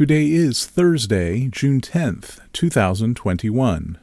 Today is Thursday, June 10th, 2021.